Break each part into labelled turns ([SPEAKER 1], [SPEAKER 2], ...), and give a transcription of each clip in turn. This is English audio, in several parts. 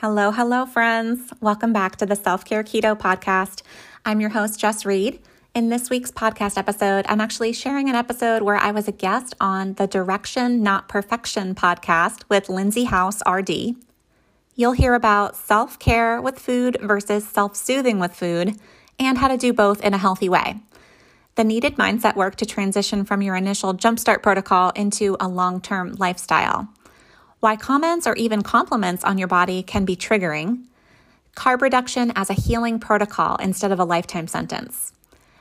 [SPEAKER 1] Hello, hello, friends. Welcome back to the Self Care Keto Podcast. I'm your host, Jess Reed. In this week's podcast episode, I'm actually sharing an episode where I was a guest on the Direction Not Perfection podcast with Lindsay House, RD. You'll hear about self care with food versus self soothing with food and how to do both in a healthy way. The needed mindset work to transition from your initial jumpstart protocol into a long term lifestyle why comments or even compliments on your body can be triggering, carb reduction as a healing protocol instead of a lifetime sentence,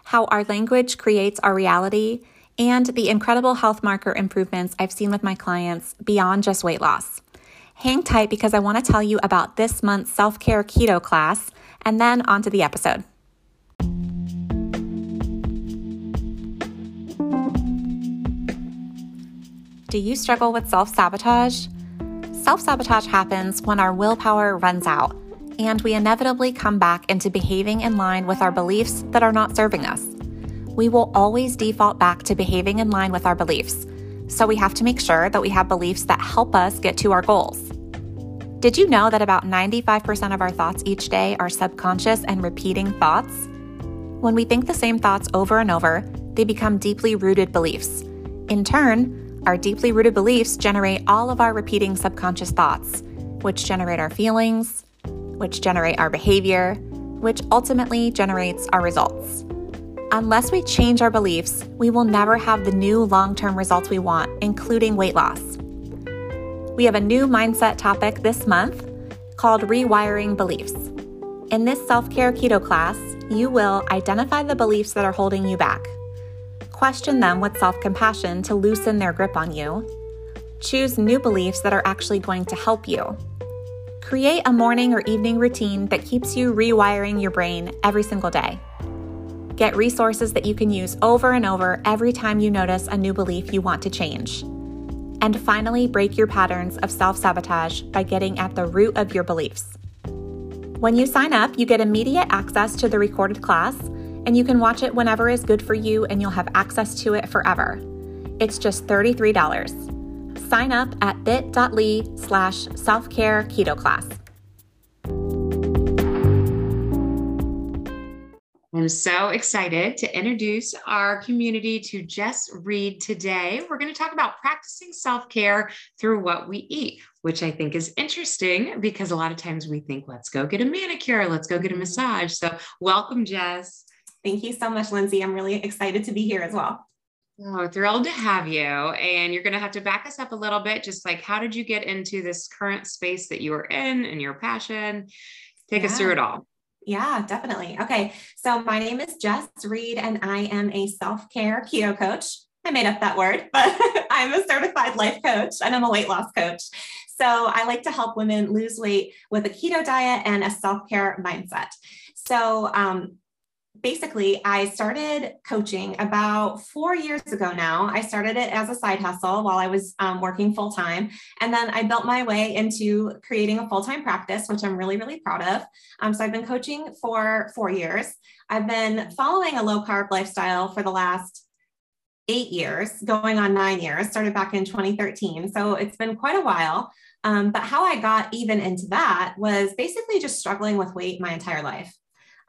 [SPEAKER 1] how our language creates our reality, and the incredible health marker improvements I've seen with my clients beyond just weight loss. Hang tight because I want to tell you about this month's self care keto class and then on to the episode. Do you struggle with self sabotage? Self sabotage happens when our willpower runs out and we inevitably come back into behaving in line with our beliefs that are not serving us. We will always default back to behaving in line with our beliefs, so we have to make sure that we have beliefs that help us get to our goals. Did you know that about 95% of our thoughts each day are subconscious and repeating thoughts? When we think the same thoughts over and over, they become deeply rooted beliefs. In turn, our deeply rooted beliefs generate all of our repeating subconscious thoughts, which generate our feelings, which generate our behavior, which ultimately generates our results. Unless we change our beliefs, we will never have the new long term results we want, including weight loss. We have a new mindset topic this month called Rewiring Beliefs. In this self care keto class, you will identify the beliefs that are holding you back Question them with self compassion to loosen their grip on you. Choose new beliefs that are actually going to help you. Create a morning or evening routine that keeps you rewiring your brain every single day. Get resources that you can use over and over every time you notice a new belief you want to change. And finally, break your patterns of self sabotage by getting at the root of your beliefs. When you sign up, you get immediate access to the recorded class and you can watch it whenever is good for you and you'll have access to it forever. It's just $33. Sign up at bit.ly slash self-care keto class.
[SPEAKER 2] I'm so excited to introduce our community to Jess Reed today. We're going to talk about practicing self care through what we eat, which I think is interesting because a lot of times we think, let's go get a manicure, let's go get a massage. So, welcome, Jess.
[SPEAKER 1] Thank you so much, Lindsay. I'm really excited to be here as well.
[SPEAKER 2] Oh, thrilled to have you. And you're going to have to back us up a little bit. Just like, how did you get into this current space that you are in and your passion? Take yeah. us through it all.
[SPEAKER 1] Yeah, definitely. Okay. So, my name is Jess Reed, and I am a self care keto coach. I made up that word, but I'm a certified life coach and I'm a weight loss coach. So, I like to help women lose weight with a keto diet and a self care mindset. So, um, basically, I started coaching about four years ago now. I started it as a side hustle while I was um, working full time. And then I built my way into creating a full time practice, which I'm really, really proud of. Um, so I've been coaching for four years. I've been following a low carb lifestyle for the last eight years, going on nine years, started back in 2013. So it's been quite a while. Um, but how I got even into that was basically just struggling with weight my entire life.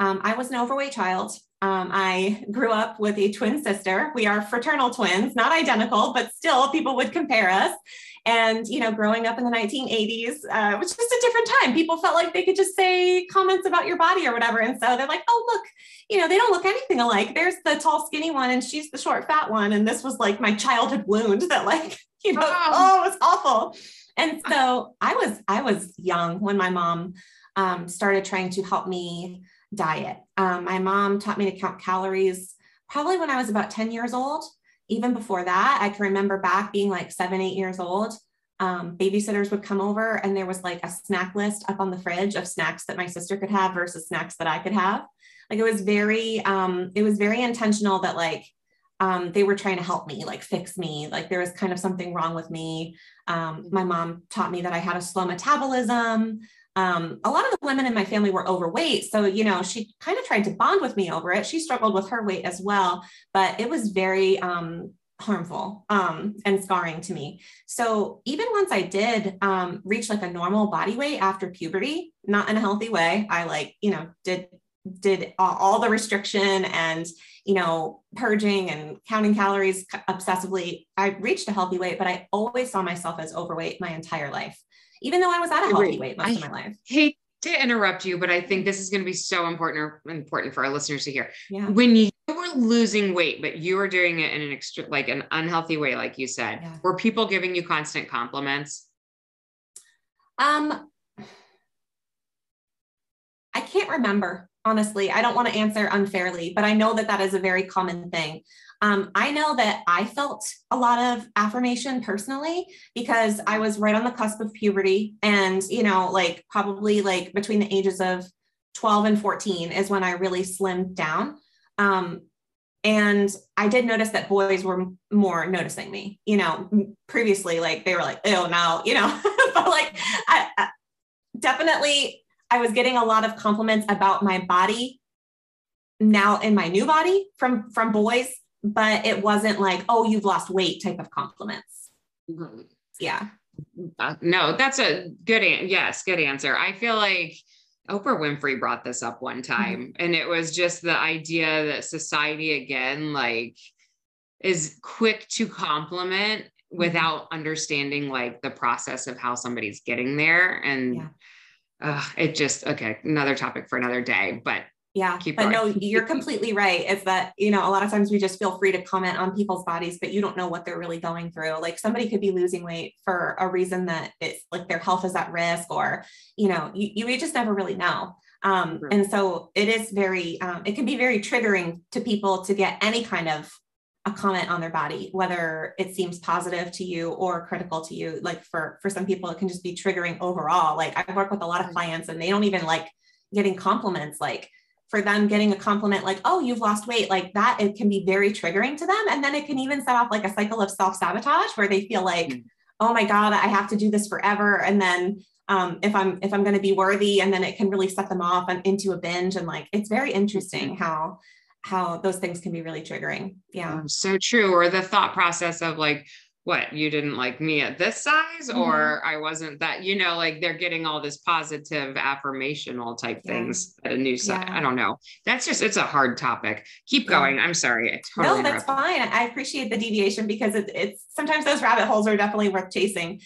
[SPEAKER 1] Um, I was an overweight child. Um, I grew up with a twin sister. We are fraternal twins, not identical, but still people would compare us. And, you know, growing up in the 1980s, uh, was just a different time. People felt like they could just say comments about your body or whatever. And so they're like, oh, look, you know, they don't look anything alike. There's the tall, skinny one, and she's the short, fat one. And this was like my childhood wound that, like, you know, wow. oh, it was awful. And so I was, I was young when my mom um, started trying to help me diet. Um, my mom taught me to count calories probably when I was about 10 years old. Even before that, I can remember back being like seven, eight years old. Um, babysitters would come over and there was like a snack list up on the fridge of snacks that my sister could have versus snacks that I could have. Like it was very, um, it was very intentional that like um, they were trying to help me, like fix me. Like there was kind of something wrong with me. Um, my mom taught me that I had a slow metabolism um, a lot of the women in my family were overweight. So, you know, she kind of tried to bond with me over it. She struggled with her weight as well, but it was very, um, harmful um, and scarring to me. So even once I did um, reach like a normal body weight after puberty, not in a healthy way, I like, you know, did did all the restriction and you know purging and counting calories obsessively i reached a healthy weight but i always saw myself as overweight my entire life even though i was at a healthy weight most I of my life
[SPEAKER 2] hate to interrupt you but i think this is going to be so important important for our listeners to hear
[SPEAKER 1] yeah.
[SPEAKER 2] when you were losing weight but you were doing it in an extra like an unhealthy way like you said yeah. were people giving you constant compliments
[SPEAKER 1] um i can't remember honestly. I don't want to answer unfairly, but I know that that is a very common thing. Um, I know that I felt a lot of affirmation personally because I was right on the cusp of puberty. And, you know, like probably like between the ages of 12 and 14 is when I really slimmed down. Um, and I did notice that boys were more noticing me, you know, previously, like they were like, oh, no, you know, but like I, I definitely I was getting a lot of compliments about my body now in my new body from from boys, but it wasn't like, "Oh, you've lost weight" type of compliments. Mm-hmm. Yeah.
[SPEAKER 2] Uh, no, that's a good an- yes, good answer. I feel like Oprah Winfrey brought this up one mm-hmm. time mm-hmm. and it was just the idea that society again like is quick to compliment mm-hmm. without understanding like the process of how somebody's getting there and yeah uh, it just okay another topic for another day but
[SPEAKER 1] yeah but going. no you're completely right is that you know a lot of times we just feel free to comment on people's bodies but you don't know what they're really going through. Like somebody could be losing weight for a reason that it's like their health is at risk or you know you, you just never really know. Um, and so it is very um, it can be very triggering to people to get any kind of a comment on their body whether it seems positive to you or critical to you. Like for for some people it can just be triggering overall. Like i work with a lot of clients and they don't even like getting compliments like for them getting a compliment like oh you've lost weight like that it can be very triggering to them and then it can even set off like a cycle of self-sabotage where they feel like mm-hmm. oh my god i have to do this forever and then um, if i'm if i'm going to be worthy and then it can really set them off and into a binge and like it's very interesting how how those things can be really triggering. Yeah.
[SPEAKER 2] So true. Or the thought process of like, what you didn't like me at this size mm-hmm. or i wasn't that you know like they're getting all this positive affirmational type yeah. things at a new site yeah. i don't know that's just it's a hard topic keep yeah. going i'm sorry
[SPEAKER 1] totally no that's fine i appreciate the deviation because it, it's sometimes those rabbit holes are definitely worth chasing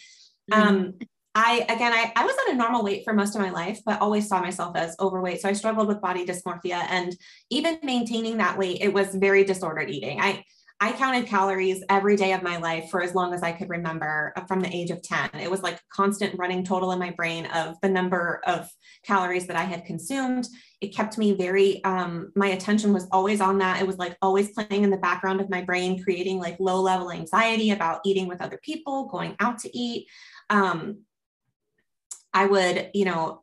[SPEAKER 1] mm-hmm. um I again, I, I was at a normal weight for most of my life, but always saw myself as overweight. So I struggled with body dysmorphia, and even maintaining that weight, it was very disordered eating. I I counted calories every day of my life for as long as I could remember uh, from the age of 10. It was like constant running total in my brain of the number of calories that I had consumed. It kept me very, um, my attention was always on that. It was like always playing in the background of my brain, creating like low level anxiety about eating with other people, going out to eat. Um, I would, you know,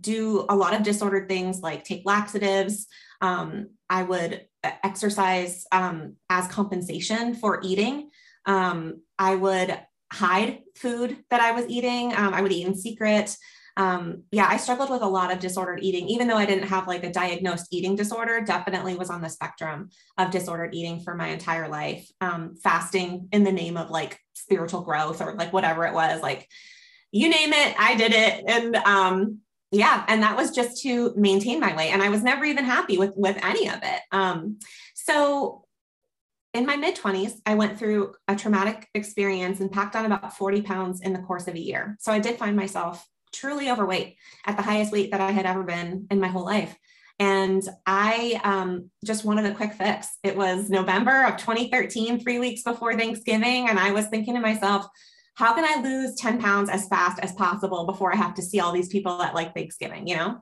[SPEAKER 1] do a lot of disordered things like take laxatives. Um, I would exercise um, as compensation for eating. Um, I would hide food that I was eating. Um, I would eat in secret. Um, yeah, I struggled with a lot of disordered eating, even though I didn't have like a diagnosed eating disorder, definitely was on the spectrum of disordered eating for my entire life. Um, fasting in the name of like spiritual growth or like whatever it was, like you name it, I did it. And um, yeah, and that was just to maintain my weight. And I was never even happy with with any of it. Um, so in my mid 20s, I went through a traumatic experience and packed on about 40 pounds in the course of a year. So I did find myself truly overweight at the highest weight that I had ever been in my whole life. And I um, just wanted a quick fix. It was November of 2013, three weeks before Thanksgiving. And I was thinking to myself, how can I lose 10 pounds as fast as possible before I have to see all these people at like Thanksgiving, you know?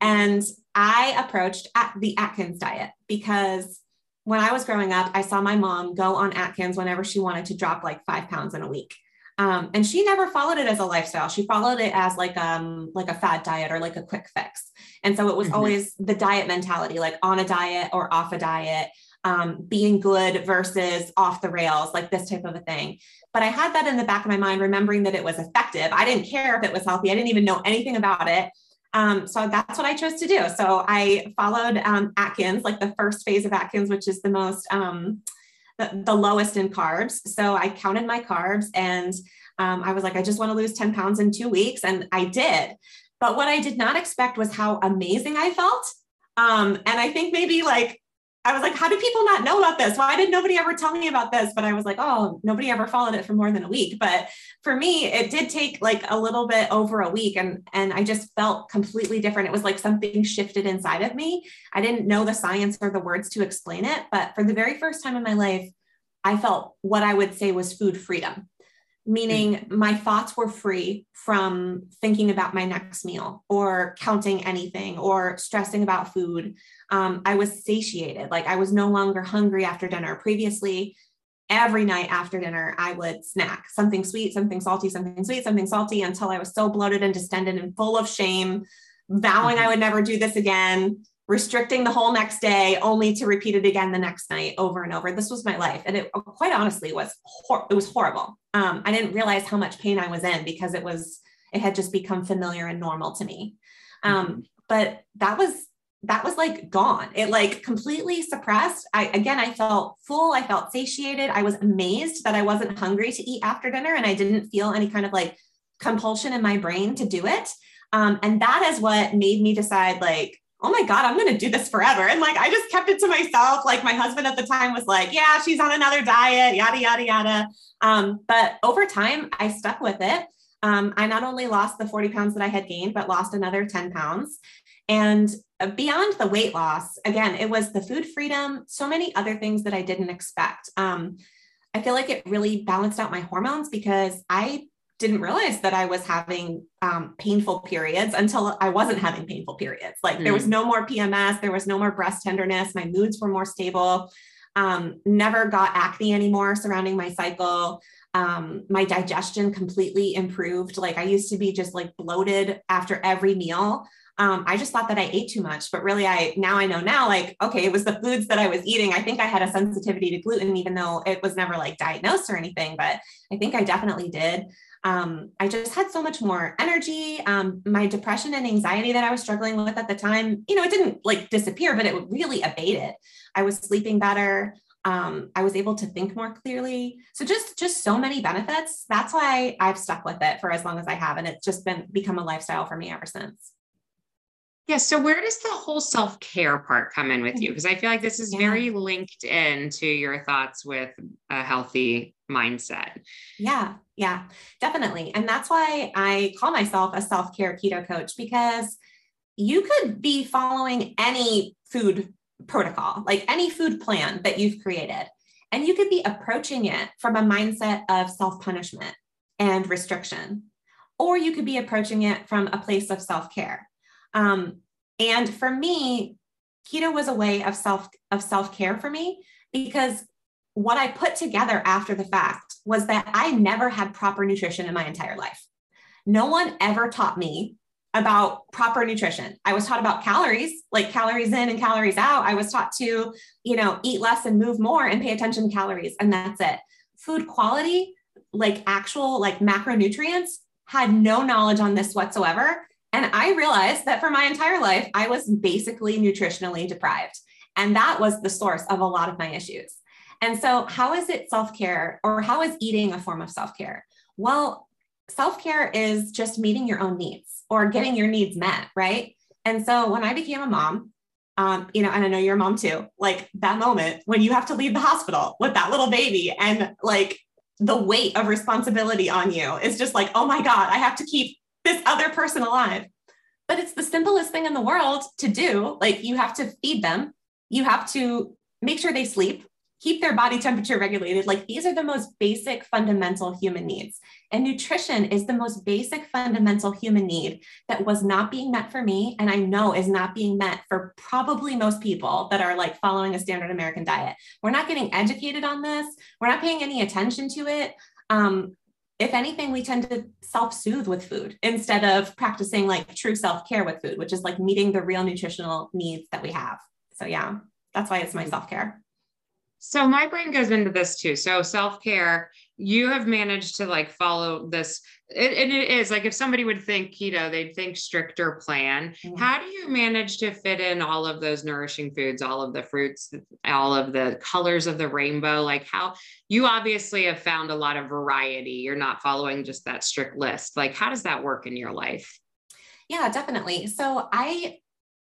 [SPEAKER 1] And I approached at the Atkins diet because when I was growing up, I saw my mom go on Atkins whenever she wanted to drop like five pounds in a week. Um, and she never followed it as a lifestyle. She followed it as like um like a fad diet or like a quick fix. And so it was mm-hmm. always the diet mentality, like on a diet or off a diet um, being good versus off the rails, like this type of a thing. But I had that in the back of my mind, remembering that it was effective. I didn't care if it was healthy, I didn't even know anything about it. Um, so that's what I chose to do. So I followed um, Atkins, like the first phase of Atkins, which is the most um, the, the lowest in carbs. So I counted my carbs and um, I was like, I just want to lose 10 pounds in two weeks. And I did. But what I did not expect was how amazing I felt. Um, and I think maybe like I was like, how do people not know about this? Why did nobody ever tell me about this? But I was like, oh, nobody ever followed it for more than a week. But for me, it did take like a little bit over a week and and I just felt completely different. It was like something shifted inside of me. I didn't know the science or the words to explain it, but for the very first time in my life, I felt what I would say was food freedom meaning mm. my thoughts were free from thinking about my next meal or counting anything or stressing about food. Um, I was satiated, like I was no longer hungry after dinner. Previously, every night after dinner, I would snack something sweet, something salty, something sweet, something salty until I was so bloated and distended and full of shame, vowing I mm-hmm. would never do this again restricting the whole next day only to repeat it again the next night over and over this was my life and it quite honestly was hor- it was horrible um, i didn't realize how much pain i was in because it was it had just become familiar and normal to me um, mm-hmm. but that was that was like gone it like completely suppressed i again i felt full i felt satiated i was amazed that i wasn't hungry to eat after dinner and i didn't feel any kind of like compulsion in my brain to do it um, and that is what made me decide like oh my God, I'm going to do this forever. And like, I just kept it to myself. Like, my husband at the time was like, yeah, she's on another diet, yada, yada, yada. Um, but over time, I stuck with it. Um, I not only lost the 40 pounds that I had gained, but lost another 10 pounds. And beyond the weight loss, again, it was the food freedom, so many other things that I didn't expect. Um, I feel like it really balanced out my hormones because I didn't realize that I was having um, painful periods until I wasn't having painful periods. Like mm. there was mm. no more PMS, there was no more breast tenderness, my moods were more stable. Um, never got acne anymore surrounding my cycle. Um, my digestion completely improved. Like I used to be just like bloated after every meal. Um, I just thought that I ate too much, but really, I now I know now, like, okay, it was the foods that I was eating. I think I had a sensitivity to gluten, even though it was never like diagnosed or anything, but I think I definitely did um, I just had so much more energy. Um, my depression and anxiety that I was struggling with at the time, you know, it didn't like disappear, but it really abated. I was sleeping better. Um, I was able to think more clearly. So just just so many benefits. That's why I've stuck with it for as long as I have, and it's just been become a lifestyle for me ever since.
[SPEAKER 2] Yeah. So where does the whole self care part come in with you? Because mm-hmm. I feel like this is yeah. very linked in to your thoughts with a healthy mindset.
[SPEAKER 1] Yeah. Yeah. Definitely. And that's why I call myself a self care keto coach because you could be following any food protocol, like any food plan that you've created, and you could be approaching it from a mindset of self punishment and restriction, or you could be approaching it from a place of self care um, and for me, keto was a way of self of self care for me because what I put together after the fact was that I never had proper nutrition in my entire life. No one ever taught me about proper nutrition. I was taught about calories, like calories in and calories out. I was taught to, you know, eat less and move more and pay attention to calories and that's it. Food quality, like actual like macronutrients, had no knowledge on this whatsoever. And I realized that for my entire life, I was basically nutritionally deprived. And that was the source of a lot of my issues. And so, how is it self care or how is eating a form of self care? Well, self care is just meeting your own needs or getting your needs met, right? And so, when I became a mom, um, you know, and I know you're a mom too, like that moment when you have to leave the hospital with that little baby and like the weight of responsibility on you is just like, oh my God, I have to keep this other person alive. But it's the simplest thing in the world to do. Like you have to feed them, you have to make sure they sleep, keep their body temperature regulated. Like these are the most basic fundamental human needs. And nutrition is the most basic fundamental human need that was not being met for me. And I know is not being met for probably most people that are like following a standard American diet. We're not getting educated on this, we're not paying any attention to it. Um, if anything, we tend to self soothe with food instead of practicing like true self care with food, which is like meeting the real nutritional needs that we have. So, yeah, that's why it's my self care.
[SPEAKER 2] So, my brain goes into this too. So, self care, you have managed to like follow this it, and it is like if somebody would think keto they'd think stricter plan mm-hmm. how do you manage to fit in all of those nourishing foods all of the fruits all of the colors of the rainbow? Like how you obviously have found a lot of variety. You're not following just that strict list. Like how does that work in your life?
[SPEAKER 1] Yeah definitely. So i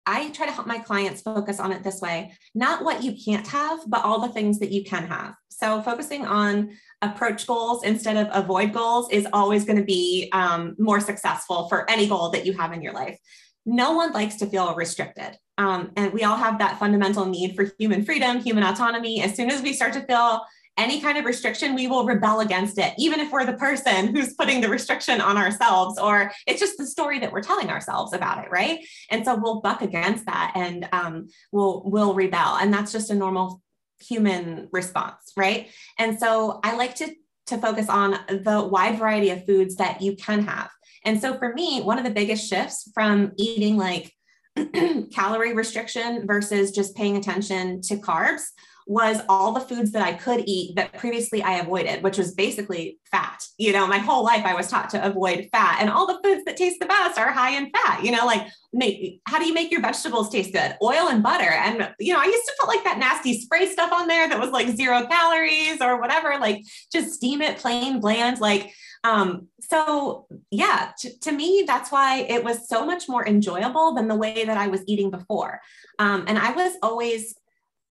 [SPEAKER 1] I try to help my clients focus on it this way not what you can't have, but all the things that you can have. So, focusing on approach goals instead of avoid goals is always going to be um, more successful for any goal that you have in your life. No one likes to feel restricted. Um, and we all have that fundamental need for human freedom, human autonomy. As soon as we start to feel any kind of restriction, we will rebel against it, even if we're the person who's putting the restriction on ourselves, or it's just the story that we're telling ourselves about it, right? And so we'll buck against that and um, we'll we'll rebel, and that's just a normal human response, right? And so I like to to focus on the wide variety of foods that you can have. And so for me, one of the biggest shifts from eating like calorie restriction versus just paying attention to carbs was all the foods that I could eat that previously I avoided, which was basically fat. You know, my whole life I was taught to avoid fat, and all the foods that taste the best are high in fat. You know, like make how do you make your vegetables taste good? Oil and butter. And you know, I used to put like that nasty spray stuff on there that was like zero calories or whatever. Like just steam it plain, bland. Like um, so yeah, to, to, me, that's why it was so much more enjoyable than the way that I was eating before. Um, and I was always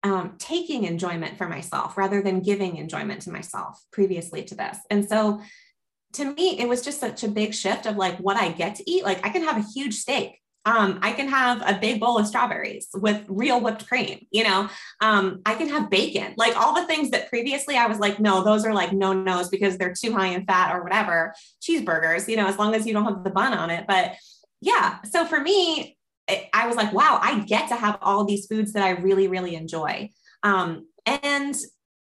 [SPEAKER 1] um, taking enjoyment for myself rather than giving enjoyment to myself previously to this. And so to me, it was just such a big shift of like what I get to eat. Like I can have a huge steak. Um, I can have a big bowl of strawberries with real whipped cream, you know, um, I can have bacon, like all the things that previously I was like, no, those are like no nos because they're too high in fat or whatever. Cheeseburgers, you know, as long as you don't have the bun on it. But yeah, so for me, I was like, wow, I get to have all these foods that I really, really enjoy. Um, and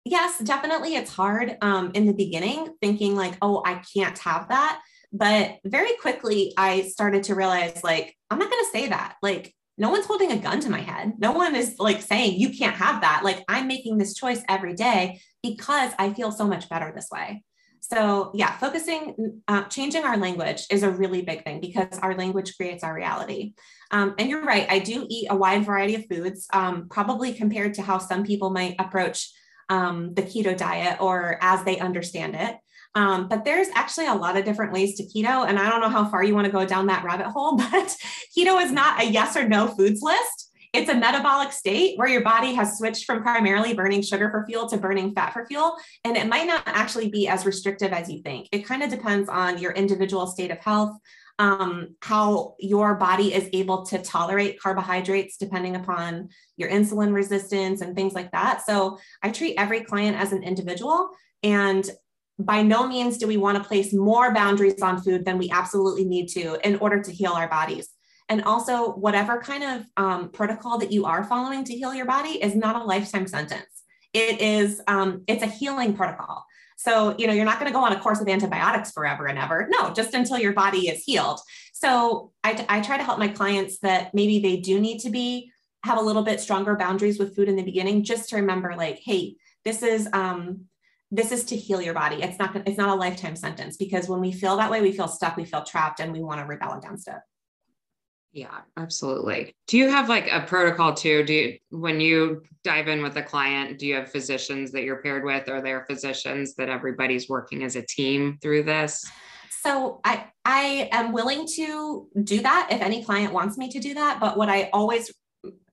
[SPEAKER 1] yes, definitely it's hard um, in the beginning thinking like, oh, I can't have that. But very quickly, I started to realize like, I'm not going to say that. Like, no one's holding a gun to my head. No one is like saying you can't have that. Like, I'm making this choice every day because I feel so much better this way. So, yeah, focusing, uh, changing our language is a really big thing because our language creates our reality. Um, and you're right, I do eat a wide variety of foods, um, probably compared to how some people might approach um, the keto diet or as they understand it. Um, but there's actually a lot of different ways to keto. And I don't know how far you want to go down that rabbit hole, but keto is not a yes or no foods list. It's a metabolic state where your body has switched from primarily burning sugar for fuel to burning fat for fuel. And it might not actually be as restrictive as you think. It kind of depends on your individual state of health, um, how your body is able to tolerate carbohydrates depending upon your insulin resistance and things like that. So I treat every client as an individual. And by no means do we want to place more boundaries on food than we absolutely need to in order to heal our bodies. And also, whatever kind of um, protocol that you are following to heal your body is not a lifetime sentence. It is, um, it's a healing protocol. So, you know, you're not going to go on a course of antibiotics forever and ever. No, just until your body is healed. So I, I try to help my clients that maybe they do need to be, have a little bit stronger boundaries with food in the beginning, just to remember like, hey, this is, um, this is to heal your body. It's not, it's not a lifetime sentence because when we feel that way, we feel stuck, we feel trapped, and we want to rebel against it.
[SPEAKER 2] Yeah, absolutely. Do you have like a protocol too? Do you, when you dive in with a client, do you have physicians that you're paired with? Are there physicians that everybody's working as a team through this?
[SPEAKER 1] So I I am willing to do that if any client wants me to do that. But what I always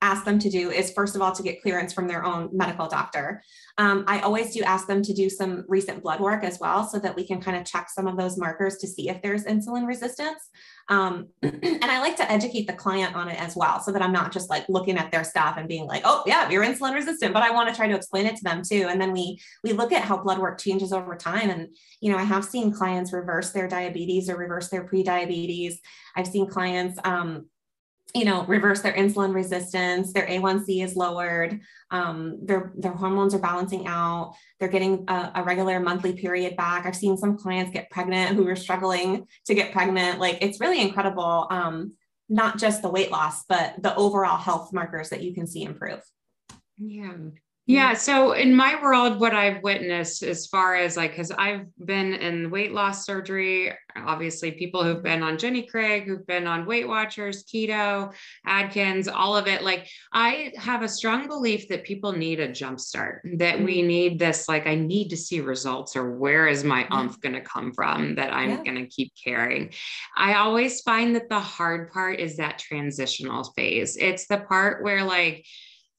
[SPEAKER 1] ask them to do is first of all to get clearance from their own medical doctor. Um, I always do ask them to do some recent blood work as well so that we can kind of check some of those markers to see if there's insulin resistance. Um, and I like to educate the client on it as well so that I'm not just like looking at their stuff and being like, oh yeah, you're insulin resistant, but I want to try to explain it to them too. And then we we look at how blood work changes over time. And you know, I have seen clients reverse their diabetes or reverse their pre-diabetes. I've seen clients um, you know, reverse their insulin resistance, their A1C is lowered, um, their, their hormones are balancing out, they're getting a, a, regular monthly period back. I've seen some clients get pregnant who were struggling to get pregnant. Like it's really incredible, um, not just the weight loss, but the overall health markers that you can see improve.
[SPEAKER 2] Yeah. Yeah. So in my world, what I've witnessed as far as like, because I've been in weight loss surgery, obviously people who've been on Jenny Craig, who've been on Weight Watchers, keto, Atkins, all of it. Like I have a strong belief that people need a jump start, that we mm-hmm. need this, like, I need to see results or where is my umph going to come from that I'm yeah. going to keep carrying. I always find that the hard part is that transitional phase. It's the part where like,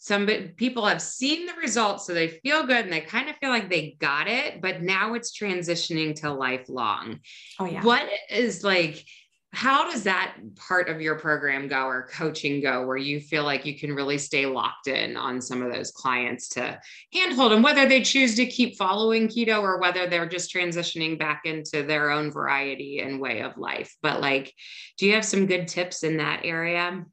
[SPEAKER 2] some people have seen the results so they feel good and they kind of feel like they got it but now it's transitioning to lifelong. Oh yeah. What is like how does that part of your program go or coaching go where you feel like you can really stay locked in on some of those clients to handhold them whether they choose to keep following keto or whether they're just transitioning back into their own variety and way of life? But like do you have some good tips in that area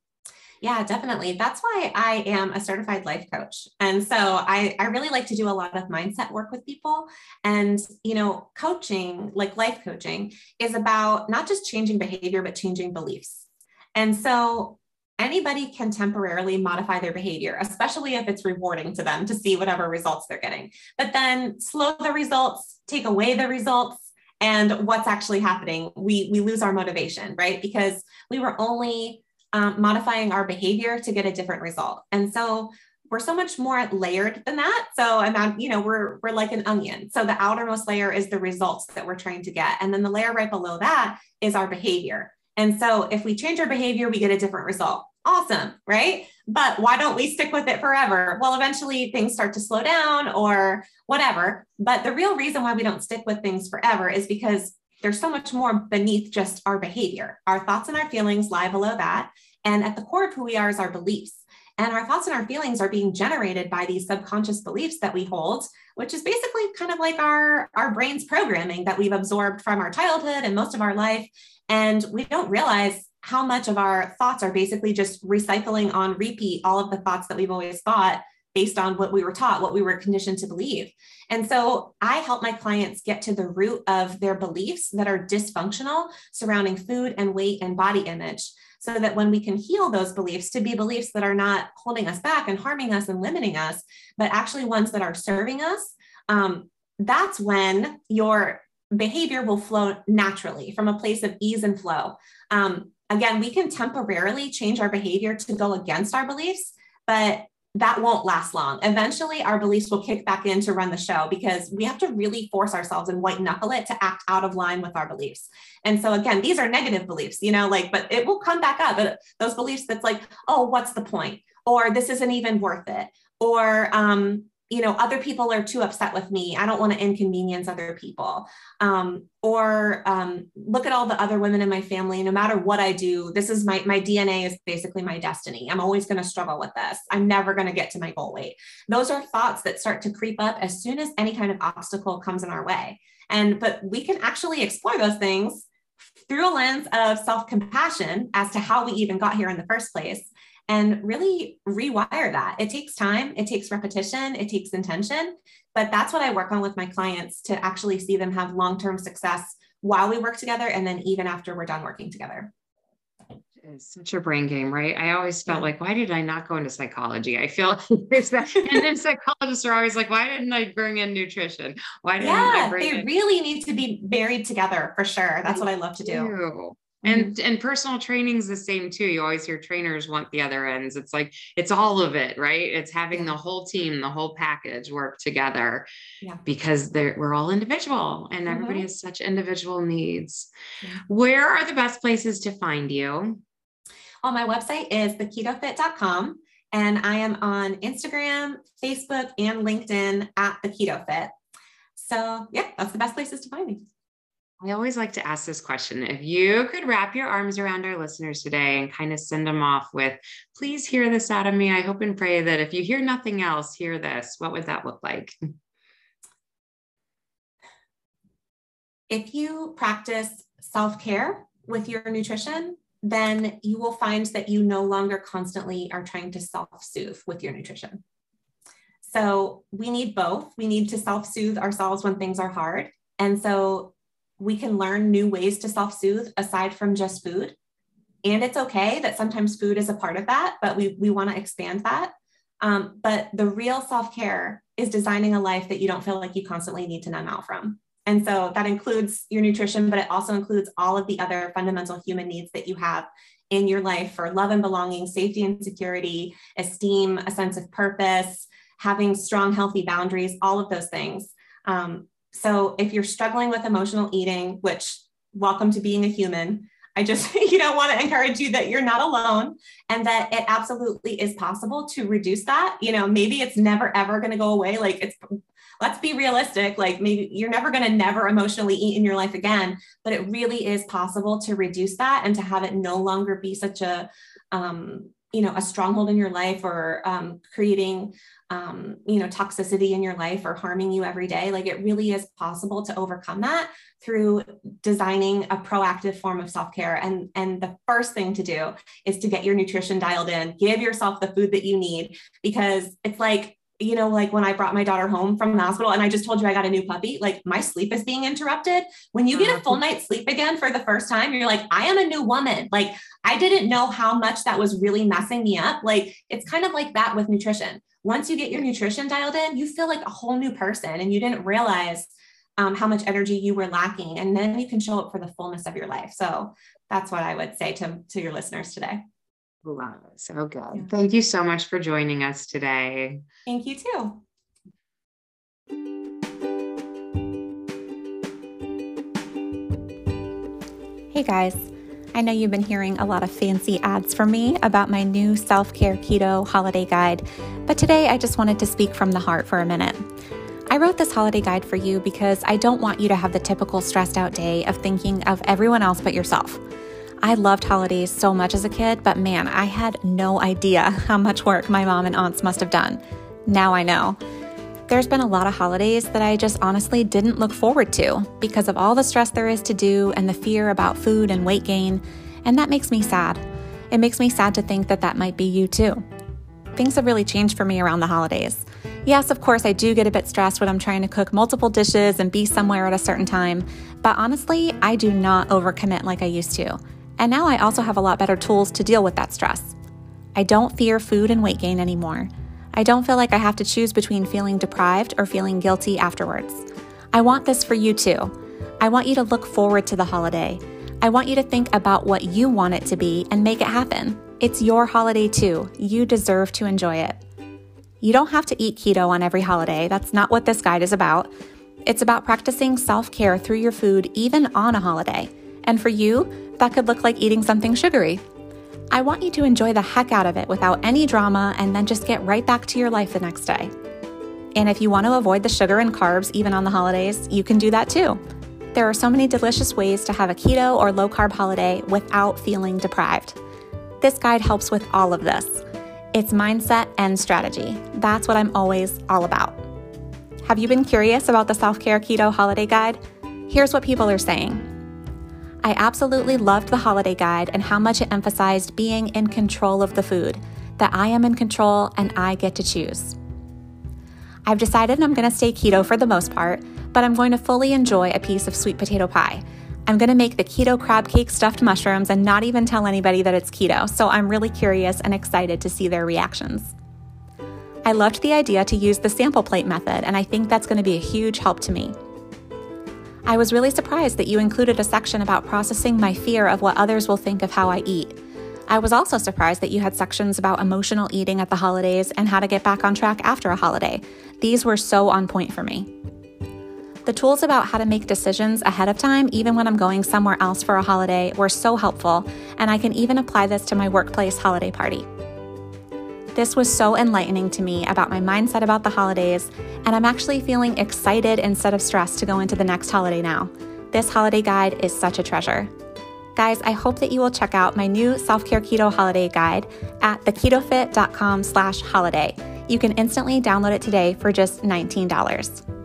[SPEAKER 1] yeah, definitely. That's why I am a certified life coach. And so I, I really like to do a lot of mindset work with people. And, you know, coaching, like life coaching, is about not just changing behavior, but changing beliefs. And so anybody can temporarily modify their behavior, especially if it's rewarding to them to see whatever results they're getting. But then slow the results, take away the results, and what's actually happening, we, we lose our motivation, right? Because we were only um, modifying our behavior to get a different result. And so we're so much more layered than that. So I'm, you know, we're we're like an onion. So the outermost layer is the results that we're trying to get, and then the layer right below that is our behavior. And so if we change our behavior, we get a different result. Awesome, right? But why don't we stick with it forever? Well, eventually things start to slow down or whatever. But the real reason why we don't stick with things forever is because there's so much more beneath just our behavior. Our thoughts and our feelings lie below that. And at the core of who we are is our beliefs. And our thoughts and our feelings are being generated by these subconscious beliefs that we hold, which is basically kind of like our, our brain's programming that we've absorbed from our childhood and most of our life. And we don't realize how much of our thoughts are basically just recycling on repeat all of the thoughts that we've always thought based on what we were taught, what we were conditioned to believe. And so I help my clients get to the root of their beliefs that are dysfunctional surrounding food and weight and body image. So that when we can heal those beliefs to be beliefs that are not holding us back and harming us and limiting us, but actually ones that are serving us, um, that's when your behavior will flow naturally from a place of ease and flow. Um, again, we can temporarily change our behavior to go against our beliefs, but that won't last long. Eventually, our beliefs will kick back in to run the show because we have to really force ourselves and white knuckle it to act out of line with our beliefs. And so, again, these are negative beliefs, you know, like, but it will come back up. Those beliefs that's like, oh, what's the point? Or this isn't even worth it. Or, um, you know other people are too upset with me. I don't want to inconvenience other people. Um, or um, look at all the other women in my family. No matter what i do this is my my dna is basically my destiny. I'm always going to struggle with this. I'm never going to get to my goal weight. Those are thoughts that start to creep up as soon as any kind of obstacle comes in our way. And but we can actually explore those things through a lens of self-compassion as to how we even got here in the first place and really rewire that. It takes time, it takes repetition, it takes intention, but that's what I work on with my clients to actually see them have long term success while we work together and then even after we're done working together.
[SPEAKER 2] It's such a brain game, right? I always felt like, why did I not go into psychology? I feel that, and then psychologists are always like, why didn't I bring in nutrition? Why didn't
[SPEAKER 1] yeah,
[SPEAKER 2] I bring
[SPEAKER 1] they in- really need to be buried together for sure. That's what I love to do.
[SPEAKER 2] And mm-hmm. and personal training is the same too. You always hear trainers want the other ends. It's like it's all of it, right? It's having the whole team, the whole package work together. Yeah. Because we're all individual and mm-hmm. everybody has such individual needs. Yeah. Where are the best places to find you?
[SPEAKER 1] Well, my website is theketofit.com and I am on Instagram, Facebook, and LinkedIn at the Keto Fit. So yeah, that's the best places to find me.
[SPEAKER 2] I always like to ask this question. If you could wrap your arms around our listeners today and kind of send them off with, please hear this out of me. I hope and pray that if you hear nothing else, hear this. What would that look like?
[SPEAKER 1] If you practice self care with your nutrition, then you will find that you no longer constantly are trying to self soothe with your nutrition. So we need both. We need to self soothe ourselves when things are hard. And so we can learn new ways to self soothe aside from just food. And it's okay that sometimes food is a part of that, but we, we want to expand that.
[SPEAKER 3] Um, but the real self care is designing a life that you don't feel like you constantly need to numb out from. And so that includes your nutrition, but it also includes all of the other fundamental human needs that you have in your life for love and belonging, safety and security, esteem, a sense of purpose, having strong, healthy boundaries, all of those things. Um, so if you're struggling with emotional eating, which welcome to being a human, I just, you know, want to encourage you that you're not alone and that it absolutely is possible to reduce that. You know, maybe it's never ever going to go away. Like it's let's be realistic. Like maybe you're never going to never emotionally eat in your life again, but it really is possible to reduce that and to have it no longer be such a, um, you know, a stronghold in your life or um, creating, um, you know, toxicity in your life or harming you every day. Like it really is possible to overcome that through designing a proactive form of self-care. And, and the first thing to do is to get your nutrition dialed in, give yourself the food that you need, because it's like you know, like when I brought my daughter home from the hospital and I just told you I got a new puppy, like my sleep is being interrupted. When you get a full uh-huh. night's sleep again for the first time, you're like, I am a new woman. Like I didn't know how much that was really messing me up. Like it's kind of like that with nutrition. Once you get your nutrition dialed in, you feel like a whole new person and you didn't realize um, how much energy you were lacking. And then you can show up for the fullness of your life. So that's what I would say to, to your listeners today.
[SPEAKER 2] Love it. So good. Yeah. Thank you so much for joining us today.
[SPEAKER 3] Thank you too.
[SPEAKER 1] Hey guys. I know you've been hearing a lot of fancy ads from me about my new self care keto holiday guide, but today I just wanted to speak from the heart for a minute. I wrote this holiday guide for you because I don't want you to have the typical stressed out day of thinking of everyone else but yourself. I loved holidays so much as a kid, but man, I had no idea how much work my mom and aunts must have done. Now I know. There's been a lot of holidays that I just honestly didn't look forward to because of all the stress there is to do and the fear about food and weight gain, and that makes me sad. It makes me sad to think that that might be you too. Things have really changed for me around the holidays. Yes, of course, I do get a bit stressed when I'm trying to cook multiple dishes and be somewhere at a certain time, but honestly, I do not overcommit like I used to. And now I also have a lot better tools to deal with that stress. I don't fear food and weight gain anymore. I don't feel like I have to choose between feeling deprived or feeling guilty afterwards. I want this for you too. I want you to look forward to the holiday. I want you to think about what you want it to be and make it happen. It's your holiday too. You deserve to enjoy it. You don't have to eat keto on every holiday. That's not what this guide is about. It's about practicing self care through your food, even on a holiday. And for you, that could look like eating something sugary. I want you to enjoy the heck out of it without any drama and then just get right back to your life the next day. And if you want to avoid the sugar and carbs even on the holidays, you can do that too. There are so many delicious ways to have a keto or low carb holiday without feeling deprived. This guide helps with all of this. It's mindset and strategy. That's what I'm always all about. Have you been curious about the self care keto holiday guide? Here's what people are saying. I absolutely loved the holiday guide and how much it emphasized being in control of the food, that I am in control and I get to choose. I've decided I'm going to stay keto for the most part, but I'm going to fully enjoy a piece of sweet potato pie. I'm going to make the keto crab cake stuffed mushrooms and not even tell anybody that it's keto, so I'm really curious and excited to see their reactions. I loved the idea to use the sample plate method, and I think that's going to be a huge help to me. I was really surprised that you included a section about processing my fear of what others will think of how I eat. I was also surprised that you had sections about emotional eating at the holidays and how to get back on track after a holiday. These were so on point for me. The tools about how to make decisions ahead of time, even when I'm going somewhere else for a holiday, were so helpful, and I can even apply this to my workplace holiday party. This was so enlightening to me about my mindset about the holidays, and I'm actually feeling excited instead of stressed to go into the next holiday now. This holiday guide is such a treasure. Guys, I hope that you will check out my new self-care keto holiday guide at theketofit.com slash holiday. You can instantly download it today for just $19.